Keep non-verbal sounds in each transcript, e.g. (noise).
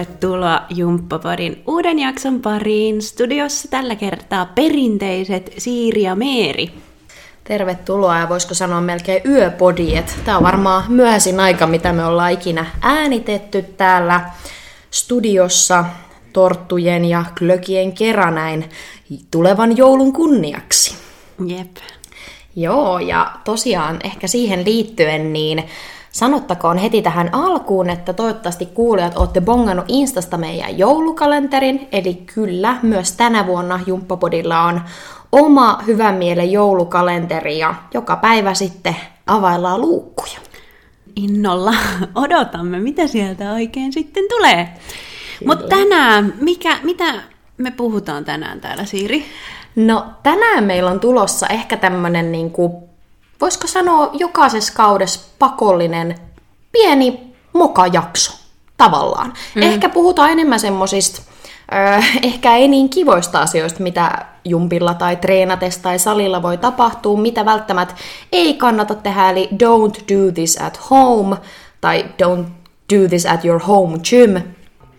Tervetuloa Jumppapodin uuden jakson pariin. Studiossa tällä kertaa perinteiset Siiri ja Meeri. Tervetuloa ja voisiko sanoa melkein yöpodi, että tämä on varmaan myöhäisin aika, mitä me ollaan ikinä äänitetty täällä studiossa torttujen ja klökien kerran näin tulevan joulun kunniaksi. Jep. Joo, ja tosiaan ehkä siihen liittyen niin sanottakoon heti tähän alkuun, että toivottavasti kuulijat olette bongannut Instasta meidän joulukalenterin, eli kyllä, myös tänä vuonna Jumppapodilla on oma hyvän mielen joulukalenteri ja joka päivä sitten availlaan luukkuja. Innolla (laughs) odotamme, mitä sieltä oikein sitten tulee. Mutta tänään, mikä, mitä me puhutaan tänään täällä, Siiri? No tänään meillä on tulossa ehkä tämmönen niinku, voisiko sanoa jokaisessa kaudessa pakollinen pieni mokajakso tavallaan. Mm. Ehkä puhutaan enemmän semmosista, äh, ehkä ei niin kivoista asioista, mitä jumpilla tai treenatessa tai salilla voi tapahtua, mitä välttämättä ei kannata tehdä, eli don't do this at home, tai don't do this at your home gym.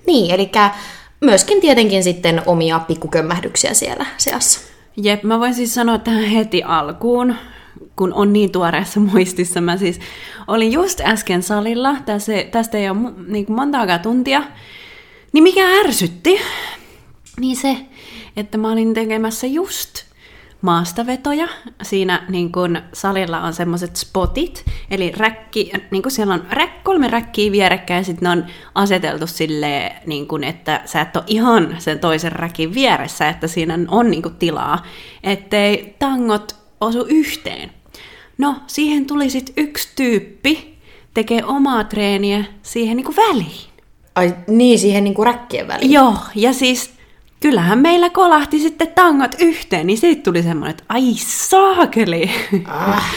Niin, eli myöskin tietenkin sitten omia pikkukömmähdyksiä siellä seassa. Jep, mä voin siis sanoa tähän heti alkuun, kun on niin tuoreessa (laughs) muistissa. Mä siis olin just äsken salilla, tästä, tästä ei ole niin kuin montaakaan tuntia, niin mikä ärsytti, niin se, että mä olin tekemässä just maastavetoja. Siinä niin kun salilla on semmoiset spotit, eli räkki, niin kun siellä on räk, kolme räkkiä vierekkäin, ja sitten ne on aseteltu silleen, niin kun, että sä et ole ihan sen toisen räkin vieressä, että siinä on niin kun, tilaa, ettei tangot osu yhteen. No, siihen tuli sitten yksi tyyppi, tekee omaa treeniä siihen niin väliin. Ai niin, siihen niin räkkien väliin? Joo, ja siis kyllähän meillä kolahti sitten tangot yhteen, niin siitä tuli semmoinen, että ai saakeli. Ah,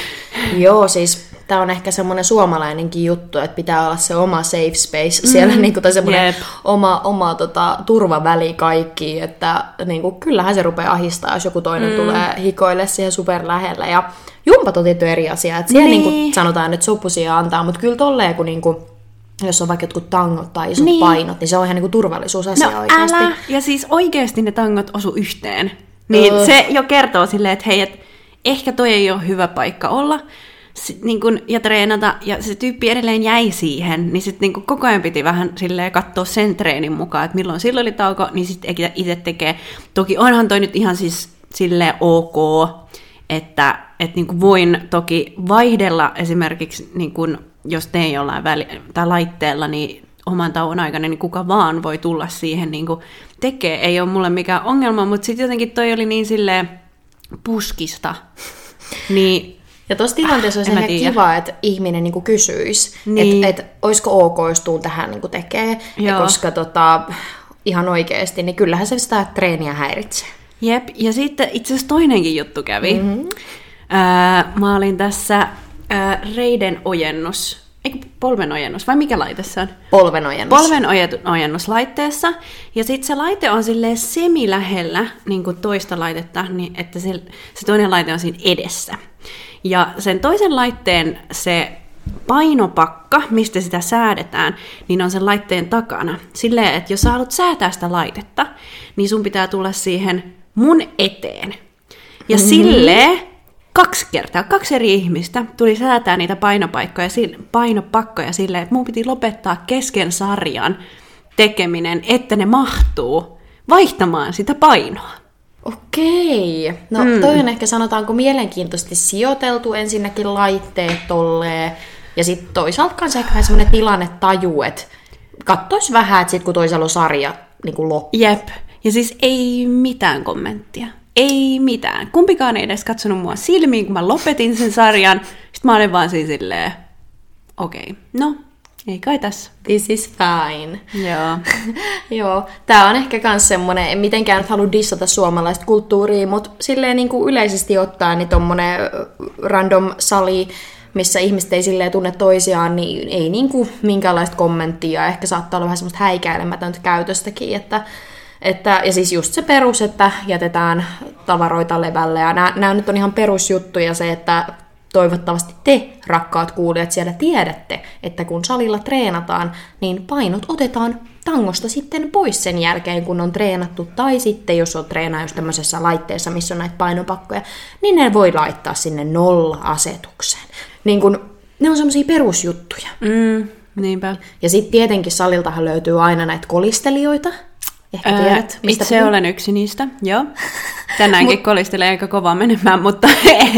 joo, siis tämä on ehkä semmoinen suomalainenkin juttu, että pitää olla se oma safe space (laughs) mm, siellä, niin kuin, tai semmoinen yep. oma, oma tota, turvaväli kaikki, että niin kuin, kyllähän se rupeaa ahistaa, jos joku toinen mm. tulee hikoille siihen super lähellä. Ja jumpat on tietty eri asia, että siellä niin. Niin kuin, sanotaan, että sopusia antaa, mutta kyllä tolleen, kun niin kuin, jos on vaikka jotkut tangot tai isot niin. painot, niin se on ihan niin turvallisuusasia no, oikeasti. Älä. Ja siis oikeasti ne tangot osu yhteen. Niin uh. se jo kertoo silleen, että hei, et ehkä toi ei ole hyvä paikka olla niin kun, ja treenata, ja se tyyppi edelleen jäi siihen, niin sitten niin koko ajan piti vähän silleen katsoa sen treenin mukaan, että milloin silloin oli tauko, niin sitten itse tekee. Toki onhan toi nyt ihan siis silleen ok, että et niin voin toki vaihdella esimerkiksi niin kun jos teen jollain väli- tai laitteella, niin oman tauon aikana, niin kuka vaan voi tulla siihen niin tekee. Ei ole mulle mikään ongelma, mutta sitten jotenkin toi oli niin silleen puskista. (laughs) Niin ja tuossa tilanteessa olisi ehkä tiedä. kiva, että ihminen niinku kysyisi, niin. että et, olisiko ok, jos tuun tähän niinku tekee, ja koska tota, ihan oikeasti, niin kyllähän se sitä treeniä häiritsee. Jep, ja sitten itse asiassa toinenkin juttu kävi. Mm-hmm. Öö, mä olin tässä äh, reiden ojennus, eikö polven ojennus, vai mikä laite se on? Polven ojennus. Polven ojennus laitteessa. Ja sitten se laite on silleen semi-lähellä niin kuin toista laitetta, niin että se, se toinen laite on siinä edessä. Ja sen toisen laitteen se painopakka, mistä sitä säädetään, niin on sen laitteen takana. Silleen, että jos sä haluat säätää sitä laitetta, niin sun pitää tulla siihen mun eteen. Ja mm-hmm. silleen, kaksi kertaa, kaksi eri ihmistä tuli säätää niitä painopaikkoja, painopakkoja silleen, että mun piti lopettaa kesken sarjan tekeminen, että ne mahtuu vaihtamaan sitä painoa. Okei. No mm. toi on ehkä sanotaanko mielenkiintoisesti sijoiteltu ensinnäkin laitteet tolleen. Ja sitten toisaalta kanssa ehkä vähän semmoinen tilanne taju, että kattois vähän, että sit kun toisella on sarja niin kuin loppu. Jep. Ja siis ei mitään kommenttia. Ei mitään. Kumpikaan ei edes katsonut mua silmiin, kun mä lopetin sen sarjan. Sitten mä olin vaan siis silleen, okei, okay, no, ei kai tässä. This is fine. Joo. (laughs) Joo. Tää on ehkä kans semmonen, en mitenkään nyt halua dissata suomalaista kulttuuria, mutta silleen niin kuin yleisesti ottaen, niin tommonen random sali, missä ihmiset ei silleen tunne toisiaan, niin ei niin kuin minkäänlaista kommenttia. Ehkä saattaa olla vähän semmoista häikäilemätöntä käytöstäkin, että että, ja siis just se perus, että jätetään tavaroita levälle. Ja nämä, nämä nyt on ihan perusjuttuja se, että toivottavasti te, rakkaat kuulijat, siellä tiedätte, että kun salilla treenataan, niin painot otetaan tangosta sitten pois sen jälkeen, kun on treenattu, tai sitten jos on treenaa just tämmöisessä laitteessa, missä on näitä painopakkoja, niin ne voi laittaa sinne nolla-asetukseen. Niin kun, ne on semmoisia perusjuttuja. Mm, niinpä. Ja sitten tietenkin saliltahan löytyy aina näitä kolistelijoita. Ehkä tiedät, Ää, itse puhun? olen yksi niistä, joo. (laughs) Tänäänkin kolistelee aika kovaa menemään, mutta...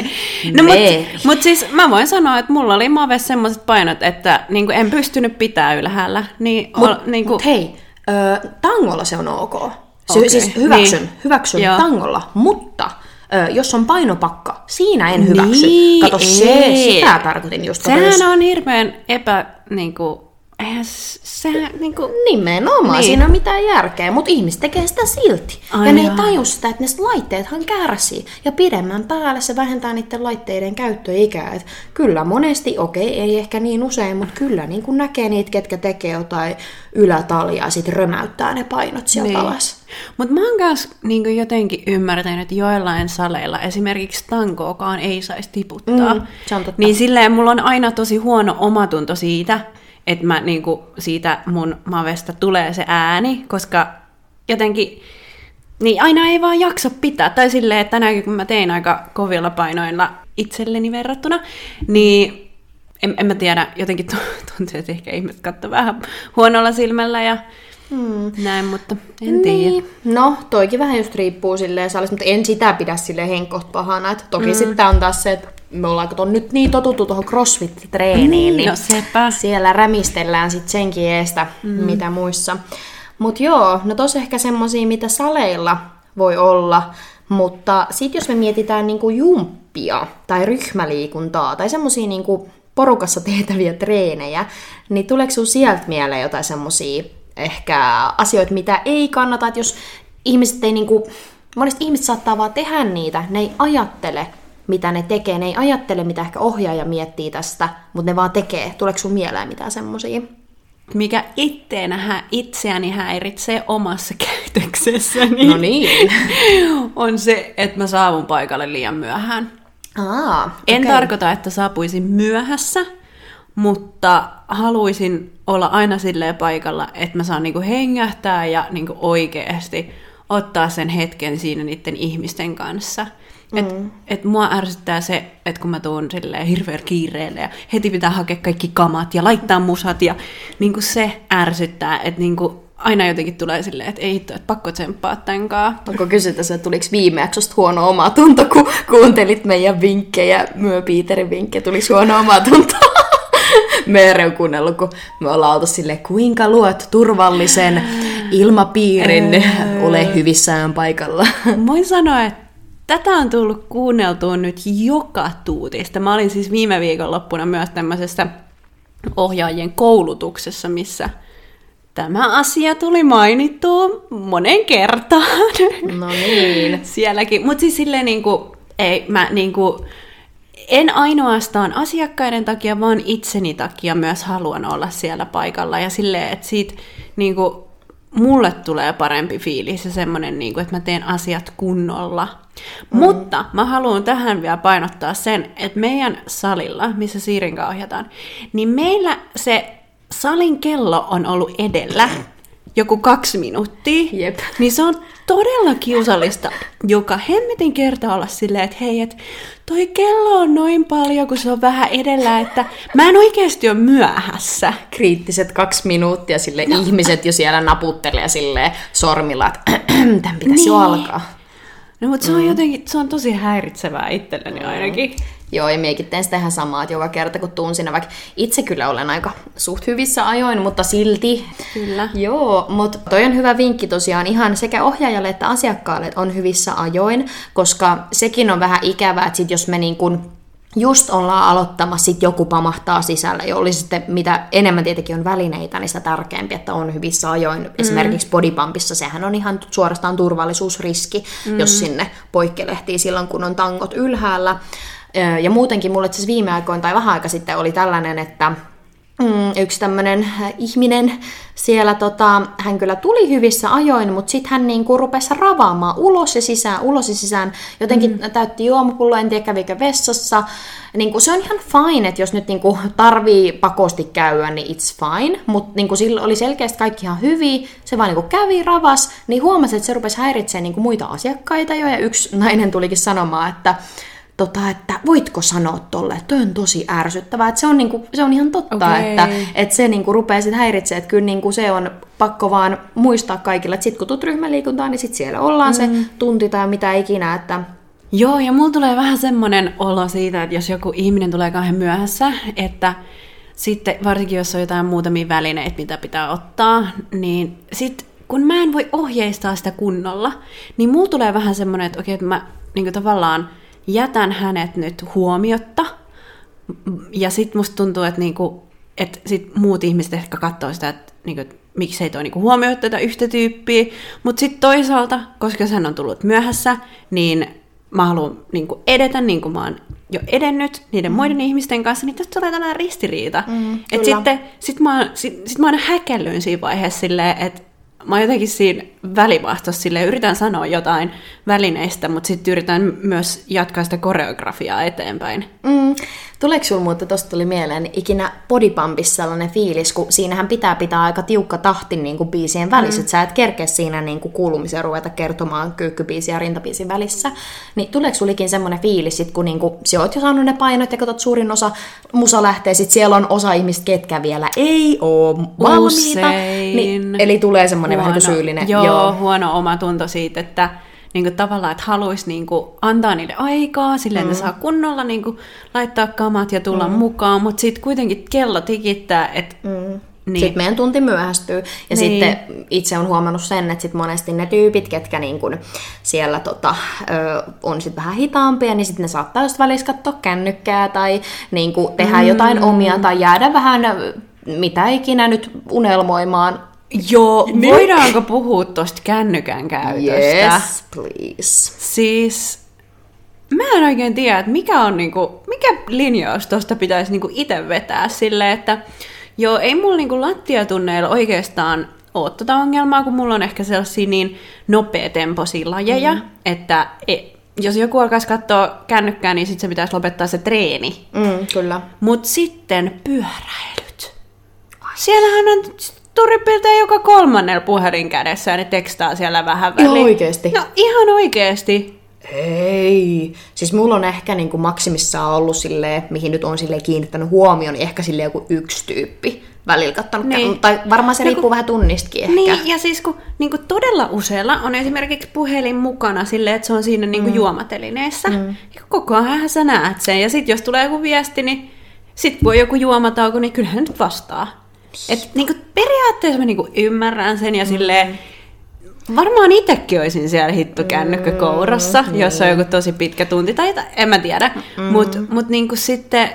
(laughs) no, mutta mut siis mä voin sanoa, että mulla oli Maves semmoiset painot, että niin en pystynyt pitää ylhäällä. Niin, mut, ol, niin kuin... mut hei, ö, tangolla se on ok. Se, okay. Siis hyväksyn, niin. hyväksyn joo. tangolla, mutta ö, jos on painopakka, siinä en hyväksy. Niin, Kato, ei. se, sitä tarkoitin just. Sehän on hirveän epä... Niin kuin, eihän se niin kuin... Nimenomaan, niin. siinä on mitään järkeä, mutta ihmiset tekee sitä silti. Ai ja ne ei taju sitä, että ne laitteethan kärsii. Ja pidemmän päällä se vähentää niiden laitteiden käyttöikää. Et kyllä monesti, okei, ei ehkä niin usein, mutta kyllä niin kun näkee niitä, ketkä tekee jotain ylätalia ja sitten römäyttää ne painot sieltä niin. alas. Mutta mä oon myös niin jotenkin ymmärtänyt, että joillain saleilla esimerkiksi tankoakaan ei saisi tiputtaa. Mm, se on totta. Niin silleen mulla on aina tosi huono omatunto siitä, että mä niinku siitä mun mavesta tulee se ääni, koska jotenkin niin aina ei vaan jaksa pitää. Tai silleen, että tänäänkin kun mä tein aika kovilla painoilla itselleni verrattuna, niin en, en mä tiedä, jotenkin (laughs) tuntuu, että ehkä ihmiset katsoo vähän huonolla silmällä ja Hmm. Näin, mutta en tiedä. Niin. No, toikin vähän just riippuu silleen salissa, mutta en sitä pidä sille henkkoht pahana. Että toki mm. sitten on taas se, että me ollaan kato, nyt niin totuttu tuohon crossfit-treeniin, niin, niin no, sepä. siellä rämistellään sitten senkin eestä, mm. mitä muissa. Mutta joo, no tos ehkä semmosia, mitä saleilla voi olla, mutta sitten jos me mietitään niinku jumppia tai ryhmäliikuntaa tai semmosia niinku porukassa (laughs) tehtäviä treenejä, niin tuleeko sieltä mieleen jotain semmosia ehkä asioita, mitä ei kannata, että jos ihmiset ei niinku, monesti ihmiset saattaa vaan tehdä niitä, ne ei ajattele, mitä ne tekee, ne ei ajattele, mitä ehkä ohjaaja miettii tästä, mutta ne vaan tekee. Tuleeko sun mieleen mitään semmoisia? Mikä itteenä itseäni häiritsee omassa (laughs) käytöksessäni, no niin. (laughs) on se, että mä saavun paikalle liian myöhään. Aa, okay. En tarkoita, että saapuisin myöhässä, mutta haluaisin olla aina silleen paikalla, että mä saan niinku hengähtää ja niinku oikeasti ottaa sen hetken siinä niiden ihmisten kanssa. Mm. Et, et mua ärsyttää se, että kun mä tuun silleen hirveän kiireelle ja heti pitää hakea kaikki kamat ja laittaa musat ja niinku se ärsyttää, että niinku aina jotenkin tulee silleen, että ei hitto, että pakko tsemppaa tämänkaan. Onko kysytä se, että tuliko viime jaksosta huono oma tunto, kun kuuntelit meidän vinkkejä, myö Piiterin vinkkejä, tuli huono oma tunto? (laughs) Meere on kuunnellut, kun me ollaan oltu sille, kuinka luot turvallisen ilmapiirin, ole hyvissään paikalla. (laughs) Voin sanoa, että tätä on tullut kuunneltua nyt joka tuutista. Mä olin siis viime viikonloppuna myös tämmöisessä ohjaajien koulutuksessa, missä tämä asia tuli mainittua monen kertaan. No niin. (laughs) Sielläkin. Mutta siis silleen niin kuin, ei, mä niin kuin, en ainoastaan asiakkaiden takia, vaan itseni takia myös haluan olla siellä paikalla. Ja silleen, että siitä niin kuin, mulle tulee parempi fiilis ja semmoinen, niin kuin, että mä teen asiat kunnolla. Mm. Mutta mä haluan tähän vielä painottaa sen, että meidän salilla, missä Siirin ohjataan, niin meillä se salin kello on ollut edellä joku kaksi minuuttia. Jep. Niin se on todella kiusallista joka hemmetin kerta olla silleen, että hei, et toi kello on noin paljon, kun se on vähän edellä, että mä en oikeasti ole myöhässä. Kriittiset kaksi minuuttia sille no. ihmiset jo siellä naputtelee sille sormilla, että (clears throat) tämän pitäisi niin. jo alkaa. No mutta se on mm. jotenkin, se on tosi häiritsevää itselleni mm. ainakin. Joo, ja miekin teen sitä ihan samaa, että joka kerta kun tuun sinne, vaikka itse kyllä olen aika suht hyvissä ajoin, mutta silti. Kyllä. Joo, mutta toi on hyvä vinkki tosiaan ihan sekä ohjaajalle että asiakkaalle on hyvissä ajoin, koska sekin on vähän ikävää, että sit jos me niin kun just ollaan aloittamassa, sit joku pamahtaa sisällä, ja oli sitten mitä enemmän tietenkin on välineitä, niin sitä tärkeämpi, että on hyvissä ajoin. Mm. Esimerkiksi bodypumpissa sehän on ihan suorastaan turvallisuusriski, mm. jos sinne poikkelehtii silloin, kun on tangot ylhäällä. Ja muutenkin mulle siis viime aikoina tai vähän aika sitten oli tällainen, että mm, yksi tämmöinen ihminen siellä, tota, hän kyllä tuli hyvissä ajoin, mutta sitten hän niinku rupesi ravaamaan ulos ja sisään, ulos ja sisään. Jotenkin mm. täytti juomapullo, en tiedä kävikö vessassa. Niinku, se on ihan fine, että jos nyt niinku tarvii pakosti käydä, niin it's fine. Mutta niinku, sillä oli selkeästi kaikki ihan hyviä. Se vaan niinku kävi, ravas, niin huomasi, että se rupesi häiritsemään niinku muita asiakkaita jo. Ja yksi nainen tulikin sanomaan, että tota, että voitko sanoa tolle, että toi on tosi ärsyttävää. Että se, on niinku, se on ihan totta, okay. että, että se niinku rupeaa sitten häiritsemään, että kyllä niinku se on pakko vaan muistaa kaikille, että sitten kun tulet ryhmäliikuntaan, niin sitten siellä ollaan mm. se tunti tai mitä ikinä, että Joo, ja mulla tulee vähän semmoinen olo siitä, että jos joku ihminen tulee kahden myöhässä, että sitten varsinkin jos on jotain muutamia välineitä, mitä pitää ottaa, niin sitten kun mä en voi ohjeistaa sitä kunnolla, niin mulla tulee vähän semmoinen, että okei, että mä niin tavallaan jätän hänet nyt huomiotta. Ja sitten musta tuntuu, että, niinku, että sit muut ihmiset ehkä katsoo sitä, että niinku, miksei toi niinku huomioi tätä yhtä tyyppiä. Mutta sitten toisaalta, koska hän on tullut myöhässä, niin mä haluan niinku edetä niin kuin mä oon jo edennyt niiden mm. muiden ihmisten kanssa, niin tästä tulee tällainen ristiriita. Mm, että sitten sit mä, sit, sit mä aina häkellyin siinä vaiheessa silleen, että mä oon jotenkin siinä välimaastossa sille yritän sanoa jotain välineistä, mutta sitten yritän myös jatkaa sitä koreografiaa eteenpäin. Mm. Tuleeko sinulla mutta tuosta tuli mieleen ikinä bodypumpissa sellainen fiilis, kun siinähän pitää pitää aika tiukka tahti niin kuin biisien välissä, mm. että sä et kerkeä siinä niin kuin kuulumisia ruveta kertomaan kyykkybiisiä ja rintabiisin välissä. Niin tuleeko sulikin semmoinen fiilis, sit, kun niin kuin, sä oot jo saanut ne painot ja katsot suurin osa musa lähtee, sit siellä on osa ihmistä, ketkä vielä ei ole valmiita. Niin, eli tulee semmoinen vähän syyllinen. Joo, joo, huono omatunto siitä, että niin kuin tavallaan, että haluaisi niin kuin antaa niille aikaa, silleen, mm. että saa kunnolla niin kuin laittaa kamat ja tulla mm. mukaan, mutta sitten kuitenkin kello tikittää, että mm. Niin. Sitten meidän tunti myöhästyy. Ja niin. sitten itse on huomannut sen, että sit monesti ne tyypit, ketkä niin kun siellä tota, ö, on sit vähän hitaampia, niin sitten ne saattaa just välissä katsoa kännykkää tai niin tehdä mm. jotain omia tai jäädä vähän mitä ikinä nyt unelmoimaan Joo, niin. voidaanko puhua tuosta kännykän käytöstä? Yes, please. Siis mä en oikein tiedä, että mikä on niinku, mikä linjaus tuosta pitäisi niinku itse vetää silleen, että joo, ei mulla niinku lattiatunneilla oikeastaan ole tätä ongelmaa, kun mulla on ehkä sellaisia niin nopeatempoisia lajeja, mm. että e, jos joku alkaisi katsoa kännykkää, niin sitten se pitäisi lopettaa se treeni. Mm, kyllä. Mutta sitten pyöräilyt. Siellähän on suurin piirtein joka kolmannella puhelin kädessä ja ne tekstaa siellä vähän väliin. Ihan oikeesti? No ihan oikeesti. Ei. Siis mulla on ehkä niin kuin maksimissaan ollut silleen, mihin nyt on sille kiinnittänyt huomioon, niin ehkä sille joku yksi tyyppi välillä kattonut. Niin. Tai varmaan se no, riippuu kun, vähän tunnistakin ehkä. Niin, ja siis kun niin kuin todella usealla on esimerkiksi puhelin mukana silleen, että se on siinä niin kuin mm. juomatelineessä. Mm. Ja koko ajan sä näet sen. Ja sitten jos tulee joku viesti, niin sitten on joku juomatauko, niin kyllähän nyt vastaa. Et niinku, periaatteessa mä niinku ymmärrän sen ja mm. silleen, Varmaan itsekin olisin siellä hittokännykkä mm, kourassa, mm, jos on joku tosi pitkä tunti, tai en mä tiedä. Mm. Mutta mut niinku sitten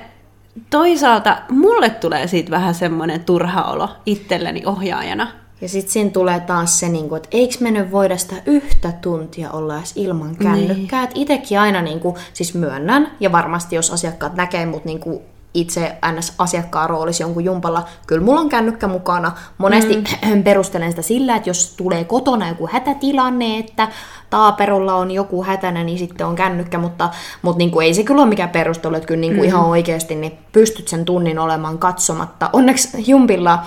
toisaalta mulle tulee siitä vähän semmoinen turha olo itselleni ohjaajana. Ja sitten siinä tulee taas se, niinku, että eikö me nyt voida sitä yhtä tuntia olla edes ilman kännykkää. Niin. Itsekin aina niinku, siis myönnän, ja varmasti jos asiakkaat näkee mut niinku itse NS-asiakkaan roolissa jonkun jumpalla, kyllä mulla on kännykkä mukana. Monesti mm. (clears throat) perustelen sitä sillä, että jos tulee kotona joku hätätilanne, että taaperulla on joku hätänä, niin sitten on kännykkä, mutta, mutta niin kuin ei se kyllä ole mikään perustelu, että kyllä niin kuin mm. ihan oikeasti niin pystyt sen tunnin olemaan katsomatta. Onneksi jumpilla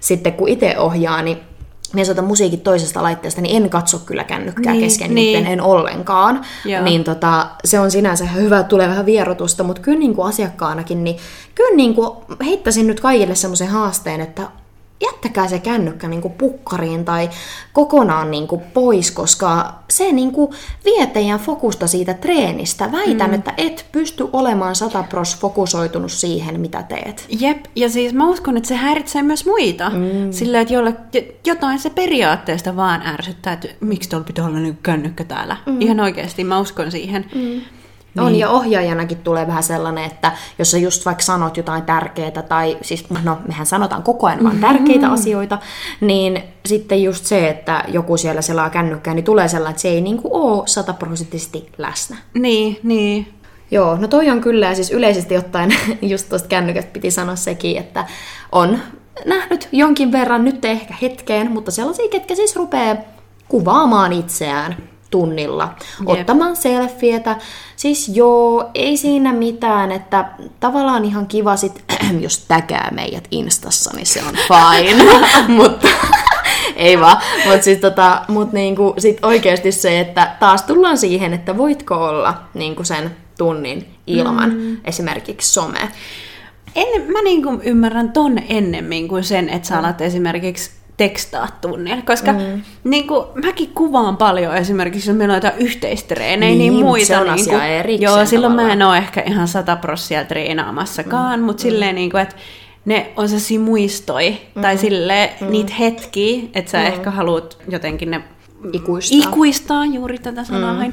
sitten kun itse ohjaa, niin me soitan musiikin toisesta laitteesta, niin en katso kyllä kännykkää niin, kesken niin. en ollenkaan. Joo. Niin tota, se on sinänsä hyvä, tulee vähän vierotusta, mutta kyllä niin kuin asiakkaanakin, niin kyllä niin kuin heittäisin nyt kaikille semmoisen haasteen, että jättäkää se kännykkä niin kuin pukkariin tai kokonaan niin kuin pois, koska se niin kuin vie teidän fokusta siitä treenistä. Väitän, mm. että et pysty olemaan satapros fokusoitunut siihen, mitä teet. Jep, ja siis mä uskon, että se häiritsee myös muita. Mm. Sillä, että jolle, jotain se periaatteesta vaan ärsyttää, että miksi tuolla pitää olla niin kännykkä täällä. Mm. Ihan oikeasti, mä uskon siihen. Mm. Niin. On, ja ohjaajanakin tulee vähän sellainen, että jos sä just vaikka sanot jotain tärkeää, tai siis, no mehän sanotaan koko ajan vaan tärkeitä mm-hmm. asioita, niin sitten just se, että joku siellä selaa kännykkää, niin tulee sellainen, että se ei niinku ole sataprosenttisesti läsnä. Niin, niin. Joo, no toi on kyllä, ja siis yleisesti ottaen (laughs) just tuosta kännykät piti sanoa sekin, että on nähnyt jonkin verran, nyt ehkä hetkeen, mutta sellaisia, ketkä siis rupeaa kuvaamaan itseään tunnilla, Jep. ottamaan selfietä. Siis joo, ei siinä mitään, että tavallaan ihan kiva sit, (clears throat) jos täkää meidät Instassa, niin se on fine, (laughs) mutta (laughs) ei vaan. Mutta siis tota, mut niinku, sit oikeasti se, että taas tullaan siihen, että voitko olla niinku sen tunnin ilman mm. esimerkiksi some. En, mä niinku ymmärrän ton ennemmin kuin sen, että sä alat esimerkiksi tekstaa tunnilla, koska mm. niin kuin, mäkin kuvaan paljon esimerkiksi, jos meillä on jotain yhteistreenejä, niin, niin muita. Se on niin kuin, joo, silloin tavalla. mä en ole ehkä ihan sata prossia treenaamassakaan, mm. mutta mm. silleen, niin kuin, että ne on sellaisia muistoi, mm. tai sille mm. niitä hetkiä, että sä mm. ehkä haluat jotenkin ne ikuistaa, ikuistaa juuri tätä sanaa. Mm.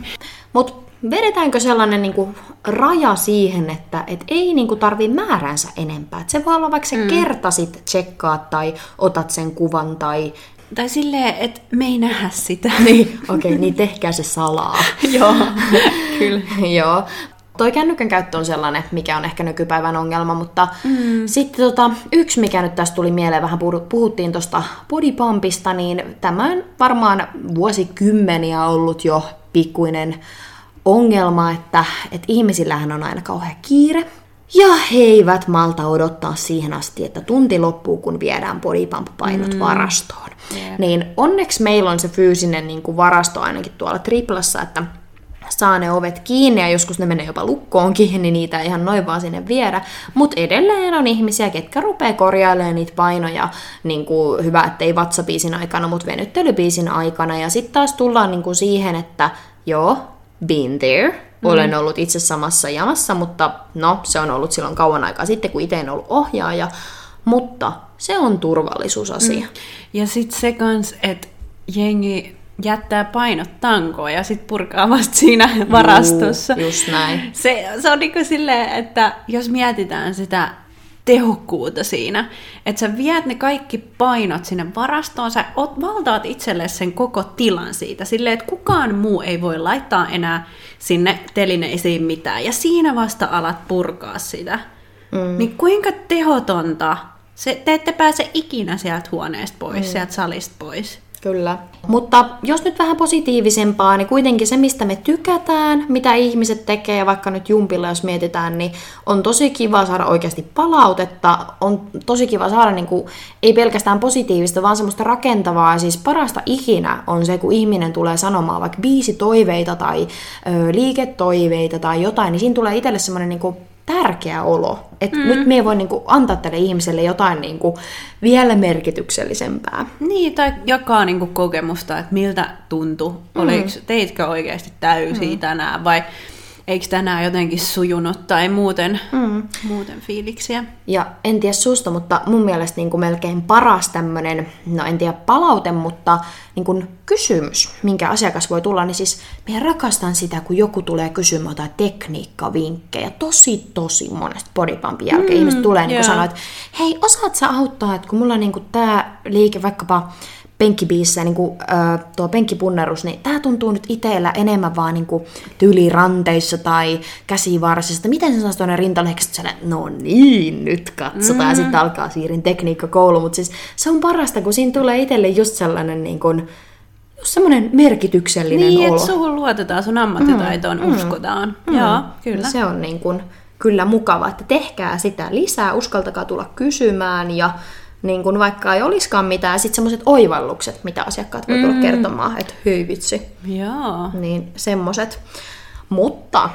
Mutta vedetäänkö sellainen niin kuin, raja siihen, että et ei niin kuin, tarvi määränsä enempää? Et se voi olla vaikka se mm. kertasit tsekkaat tai otat sen kuvan tai... Tai silleen, että me ei nähdä sitä. (laughs) niin, okei, okay, niin tehkää se salaa. (laughs) Joo, kyllä. (laughs) Joo. Toi kännykän käyttö on sellainen, mikä on ehkä nykypäivän ongelma, mutta mm. sitten tota, yksi, mikä nyt tästä tuli mieleen, vähän puhuttiin tuosta bodypumpista, niin tämä on varmaan vuosikymmeniä ollut jo pikkuinen ongelma, että, että ihmisillähän on aina kauhean kiire. Ja he eivät malta odottaa siihen asti, että tunti loppuu, kun viedään bodypump-painot mm. varastoon. Yeah. Niin onneksi meillä on se fyysinen niin kuin varasto ainakin tuolla triplassa, että saa ne ovet kiinni ja joskus ne menee jopa lukkoonkin, (laughs) niin niitä ei ihan noin vaan sinne viedä. Mutta edelleen on ihmisiä, ketkä rupeaa korjailemaan niitä painoja, niin kuin hyvä, ettei vatsapiisin aikana, mutta venyttelypiisin aikana. Ja sitten taas tullaan niin kuin siihen, että joo, been there. Mm. Olen ollut itse samassa jamassa, mutta no, se on ollut silloin kauan aikaa sitten, kun itse en ollut ohjaaja. Mutta se on turvallisuusasia. Mm. Ja sitten se kans, että jengi jättää painot tankoon ja sitten purkaa vasta siinä varastossa. Juu, just näin. Se, se on niin kuin silleen, että jos mietitään sitä tehokkuutta siinä, että sä viet ne kaikki painot sinne varastoon, sä ot, valtaat itselle sen koko tilan siitä, silleen, että kukaan muu ei voi laittaa enää sinne telineisiin mitään, ja siinä vasta alat purkaa sitä. Mm. Niin kuinka tehotonta, se, te ette pääse ikinä sieltä huoneesta pois, mm. sieltä salista pois. Kyllä. Mutta jos nyt vähän positiivisempaa, niin kuitenkin se, mistä me tykätään, mitä ihmiset tekee, vaikka nyt jumpilla jos mietitään, niin on tosi kiva saada oikeasti palautetta, on tosi kiva saada niin kuin, ei pelkästään positiivista, vaan semmoista rakentavaa, ja siis parasta ikinä on se, kun ihminen tulee sanomaan vaikka biisi toiveita tai ö, liiketoiveita tai jotain, niin siinä tulee itselle semmoinen niin kuin, tärkeä olo. Että mm. nyt me voi niinku antaa tälle ihmiselle jotain niinku vielä merkityksellisempää. Niin, tai jakaa niinku kokemusta, että miltä tuntui. Mm. Oliko, teitkö oikeasti täysiä mm. tänään vai eikö tänään jotenkin sujunut tai muuten, mm. muuten fiiliksiä. Ja en tiedä susta, mutta mun mielestä niin kuin melkein paras tämmöinen, no en tiedä palaute, mutta niin kuin kysymys, minkä asiakas voi tulla, niin siis minä rakastan sitä, kun joku tulee kysymään jotain tekniikkavinkkejä. Tosi, tosi monesta bodypumpin jälkeen mm, ihmiset tulee niin sanoa, että hei, osaat sä auttaa, että kun mulla on niin tämä liike vaikkapa penkkibiissä, niin kuin, äh, tuo penkkipunnerus, niin tämä tuntuu nyt itsellä enemmän vaan niin kuin, ranteissa tai käsivarsissa. Miten se saa tuonne rintalehkästä no niin, nyt katsotaan. Mm. Ja sitten alkaa siirin tekniikkakoulu. Mutta siis se on parasta, kun siinä tulee itselle just sellainen niin kuin, just semmoinen merkityksellinen niin, olo. Niin, että suhun luotetaan, sun ammattitaitoon mm, uskotaan. Mm, Joo, kyllä. Se on niin kuin, kyllä mukava, että tehkää sitä lisää, uskaltakaa tulla kysymään ja niin kun vaikka ei olisikaan mitään, sitten semmoiset oivallukset, mitä asiakkaat voi tulla mm. kertomaan, että hyi vitsi. Joo. Niin semmoiset. Mutta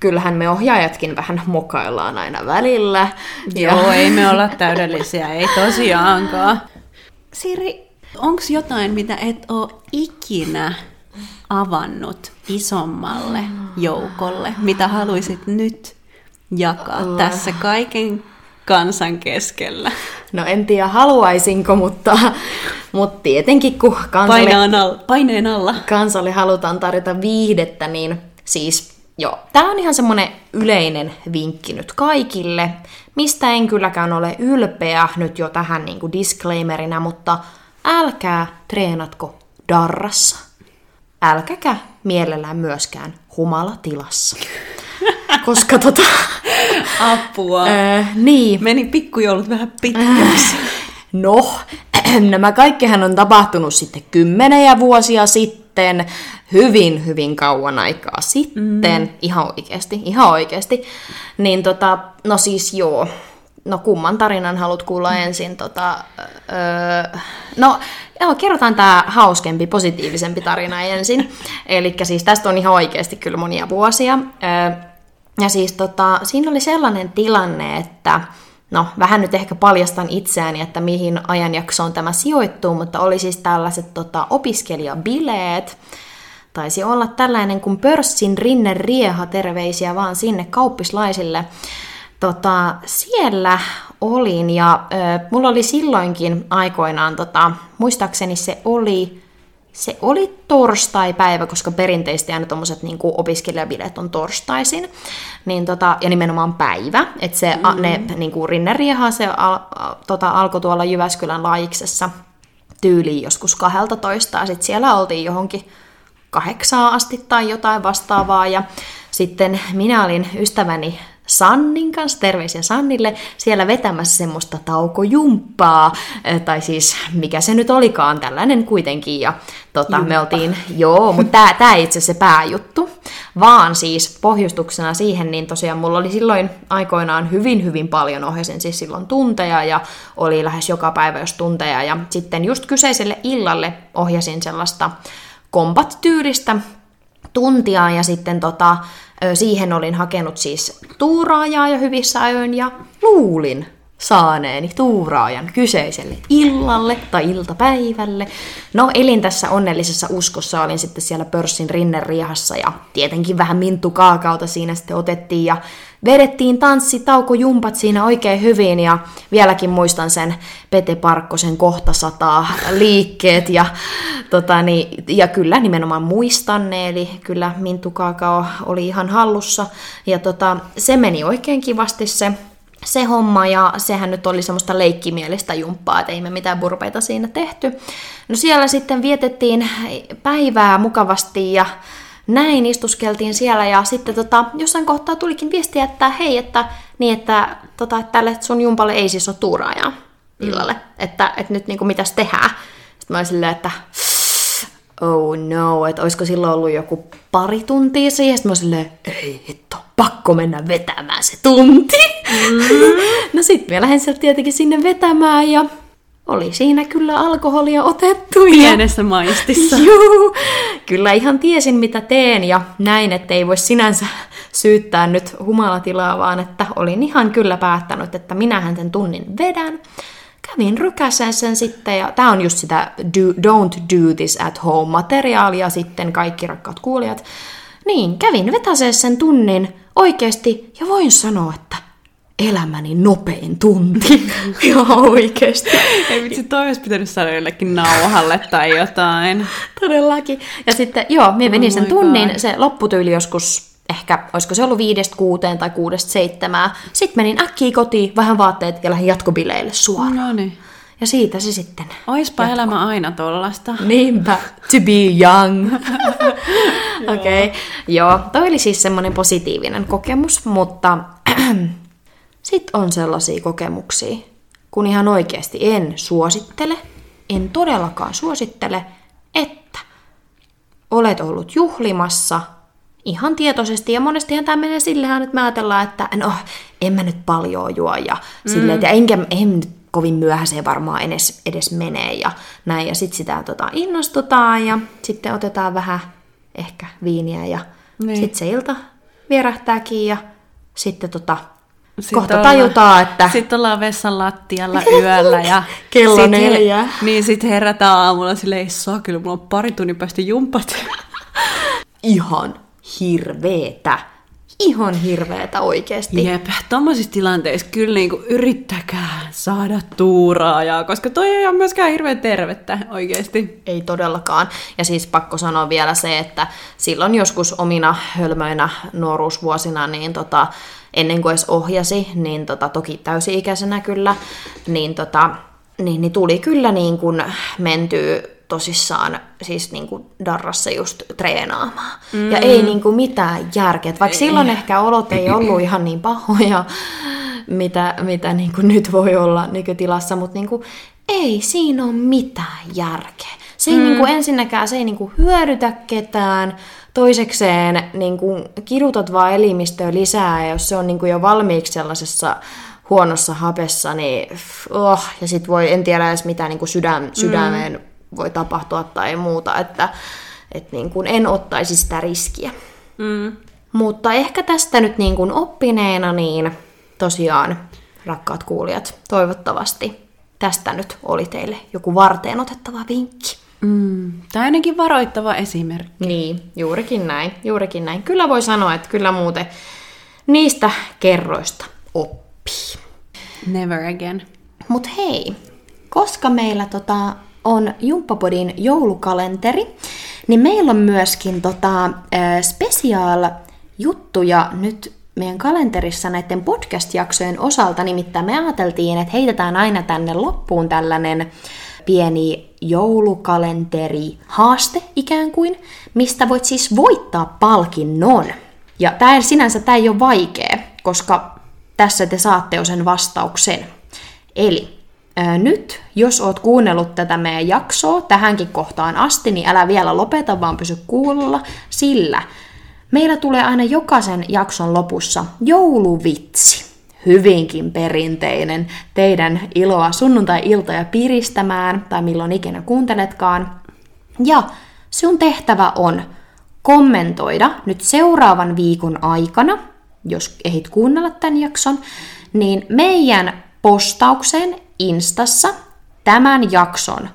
kyllähän me ohjaajatkin vähän mokaillaan aina välillä. Joo, ja... ei me olla täydellisiä, ei tosiaankaan. Siri, onko jotain, mitä et ole ikinä avannut isommalle joukolle, mitä haluaisit nyt jakaa tässä kaiken kansan keskellä? No en tiedä haluaisinko, mutta, mutta tietenkin kun kansalle, alla, paineen alla. kansalle halutaan tarjota viihdettä, niin siis joo, tämä on ihan semmoinen yleinen vinkki nyt kaikille, mistä en kylläkään ole ylpeä nyt jo tähän niin kuin disclaimerina, mutta älkää treenatko darrassa. Älkäkä mielellään myöskään humalatilassa. Koska tota... Apua. Öö, niin, Meni pikkujoulut vähän pitkäksi. No, (clears throat) nämä kaikkihan on tapahtunut sitten kymmeniä vuosia sitten, hyvin, hyvin kauan aikaa sitten, mm. ihan oikeasti, ihan oikeasti. Niin tota, no siis joo, no kumman tarinan haluat kuulla ensin? Tota, öö, no, joo, kerrotaan tämä hauskempi, positiivisempi tarina ensin. (laughs) Eli siis tästä on ihan oikeasti kyllä monia vuosia. Öö, ja siis tota, siinä oli sellainen tilanne, että no vähän nyt ehkä paljastan itseäni, että mihin ajanjaksoon tämä sijoittuu, mutta oli siis tällaiset tota, opiskelijabileet, taisi olla tällainen kuin pörssin rinne rieha, terveisiä vaan sinne kauppislaisille. Tota, siellä olin ja ö, mulla oli silloinkin aikoinaan, tota, muistaakseni se oli, se oli torstai-päivä, koska perinteisesti aina tuommoiset niin opiskelijabileet on torstaisin, niin tota, ja nimenomaan päivä, että se, mm-hmm. ne niin kuin se al, tota, alkoi tuolla Jyväskylän laajiksessa tyyliin joskus 12, ja sitten siellä oltiin johonkin kahdeksaa asti tai jotain vastaavaa, ja sitten minä olin ystäväni Sannin kanssa, terveisiä Sannille, siellä vetämässä semmoista taukojumppaa, tai siis mikä se nyt olikaan, tällainen kuitenkin, ja tota, me oltiin, joo, mutta tämä itse se pääjuttu, vaan siis pohjustuksena siihen, niin tosiaan mulla oli silloin aikoinaan hyvin, hyvin paljon, ohjasin siis silloin tunteja, ja oli lähes joka päivä jos tunteja, ja sitten just kyseiselle illalle ohjasin sellaista kombat-tyylistä tuntia, ja sitten tota, siihen olin hakenut siis tuuraajaa jo hyvissä ajoin ja luulin saaneeni tuuraajan kyseiselle illalle tai iltapäivälle. No, elin tässä onnellisessa uskossa, olin sitten siellä pörssin rinneriahassa ja tietenkin vähän minttu kaakauta siinä sitten otettiin ja vedettiin tanssitaukojumpat siinä oikein hyvin ja vieläkin muistan sen Pete Parkkosen kohta sataa liikkeet ja, tota, niin, ja kyllä nimenomaan muistan ne, eli kyllä Minttu Kaakao oli ihan hallussa ja tota, se meni oikein kivasti se se homma, ja sehän nyt oli semmoista leikkimielistä jumppaa, että ei me mitään burpeita siinä tehty. No siellä sitten vietettiin päivää mukavasti, ja näin istuskeltiin siellä, ja sitten tota, jossain kohtaa tulikin viestiä, että hei, että, niin että, tota, että tälle sun jumpalle ei siis ole tuuraajaa illalle, mm. että, että nyt niin kuin mitäs tehdään. Sitten mä olin silleen, että oh no, että olisiko silloin ollut joku pari tuntia siihen, sitten mä silleen, ei hitto, pakko mennä vetämään se tunti. Mm. (laughs) no sitten mä lähdin sieltä tietenkin sinne vetämään ja oli siinä kyllä alkoholia otettu. Pienessä maistissa. (laughs) Juu, kyllä ihan tiesin mitä teen ja näin, että ei voi sinänsä syyttää nyt humalatilaa, vaan että olin ihan kyllä päättänyt, että minähän sen tunnin vedän kävin rykäsen sen sitten, ja tämä on just sitä do, don't do this at home materiaalia sitten, kaikki rakkaat kuulijat. Niin, kävin vetäseen sen tunnin oikeasti, ja voin sanoa, että elämäni nopein tunti. (laughs) Ihan oikeasti. Ei vitsi, toi olisi pitänyt saada jollekin nauhalle tai jotain. Todellakin. Ja sitten, joo, me menin oh sen tunnin, God. se lopputyyli joskus ehkä, olisiko se ollut viidestä kuuteen tai kuudesta seitsemää. Sitten menin äkkiä kotiin, vähän vaatteet ja lähdin jatkobileille suoraan. No niin. Ja siitä se sitten Oispa jatkuu. elämä aina tollasta. Niinpä, to be young. (laughs) Okei, okay. joo, toi oli siis semmoinen positiivinen kokemus, mutta (clears throat) sitten on sellaisia kokemuksia, kun ihan oikeasti en suosittele, en todellakaan suosittele, että olet ollut juhlimassa – ihan tietoisesti. Ja monestihan tämä menee silleen, että me ajatellaan, että no, en mä nyt paljon juo ja mm. silleen, ja enkä, en nyt kovin myöhäiseen varmaan edes, edes menee ja näin. Ja sitten sitä tota, innostutaan ja sitten otetaan vähän ehkä viiniä ja niin. sitten se ilta vierähtääkin ja sitten tota, sitten kohta olla, tajutaan, että... Sitten ollaan vessan lattialla yöllä ja... (laughs) Kello sit neljä. Her- niin, sitten herätään aamulla silleen, ei saa, kyllä mulla on pari tunnin päästä jumpat. (laughs) Ihan hirveetä. Ihan hirveetä oikeasti. Jep, tommosissa tilanteissa kyllä niinku yrittäkää saada tuuraajaa, koska toi ei ole myöskään hirveän tervettä oikeasti. Ei todellakaan. Ja siis pakko sanoa vielä se, että silloin joskus omina hölmöinä nuoruusvuosina, niin tota, ennen kuin edes ohjasi, niin tota, toki täysi-ikäisenä kyllä, niin, tota, niin, niin tuli kyllä niin kuin mentyä tosissaan siis niinku darrassa just treenaamaan. Mm. Ja ei niinku mitään järkeä. Vaikka ei. silloin ehkä olot ei ollut ihan niin pahoja, mitä, mitä niinku nyt voi olla nykytilassa, mutta niinku, ei siinä ole mitään järkeä. Se ei mm. niinku ensinnäkään se ei niinku hyödytä ketään, toisekseen niinku, kidutat vaan elimistöä lisää, ja jos se on niinku jo valmiiksi sellaisessa huonossa hapessa, niin oh, ja sitten voi, en tiedä edes mitä niin kuin sydän, sydämeen mm. voi tapahtua tai muuta, että et niin kuin en ottaisi sitä riskiä. Mm. Mutta ehkä tästä nyt niin kuin oppineena, niin tosiaan, rakkaat kuulijat, toivottavasti tästä nyt oli teille joku varteen otettava vinkki. Mm, tai ainakin varoittava esimerkki. Niin, juurikin näin, juurikin näin. Kyllä voi sanoa, että kyllä muuten niistä kerroista oppii. Never again. Mut hei, koska meillä tota, on Jumppapodin joulukalenteri, niin meillä on myöskin tota, äh, special juttuja nyt meidän kalenterissa näiden podcast-jaksojen osalta. Nimittäin me ajateltiin, että heitetään aina tänne loppuun tällainen pieni joulukalenteri haaste ikään kuin, mistä voit siis voittaa palkinnon. Ja tämä sinänsä tämä ei ole vaikea, koska tässä te saatte jo sen vastauksen. Eli ää, nyt, jos oot kuunnellut tätä meidän jaksoa tähänkin kohtaan asti, niin älä vielä lopeta, vaan pysy kuulolla, sillä meillä tulee aina jokaisen jakson lopussa jouluvitsi. Hyvinkin perinteinen teidän iloa sunnuntai-iltoja piristämään, tai milloin ikinä kuunteletkaan. Ja sun tehtävä on kommentoida nyt seuraavan viikon aikana jos ehdit kuunnella tämän jakson, niin meidän postaukseen Instassa tämän jakson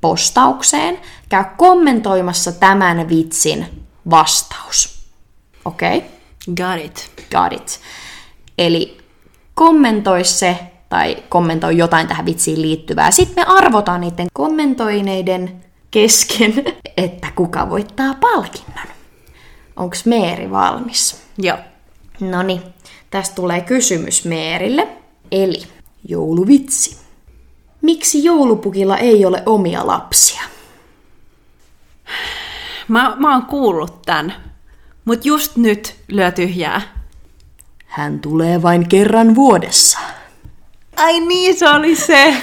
postaukseen käy kommentoimassa tämän vitsin vastaus. Okei? Okay? Got it. Got it. Eli kommentoi se tai kommentoi jotain tähän vitsiin liittyvää. Sitten me arvotaan niiden kommentoineiden kesken, (laughs) että kuka voittaa palkinnon. Onko Meeri valmis? Joo. No niin, tästä tulee kysymys Meerille. Eli jouluvitsi. Miksi joulupukilla ei ole omia lapsia? Mä, mä oon kuullut tän, mut just nyt lyö tyhjää. Hän tulee vain kerran vuodessa. Ai niin, se oli se.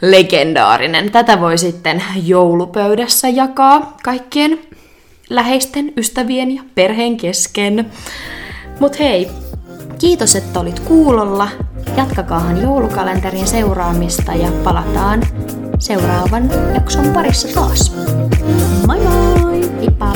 Legendaarinen. Tätä voi sitten joulupöydässä jakaa kaikkien läheisten, ystävien ja perheen kesken. Mut hei, kiitos, että olit kuulolla. Jatkakaahan joulukalenterin seuraamista ja palataan seuraavan jakson parissa taas. Moi moi! Heippa!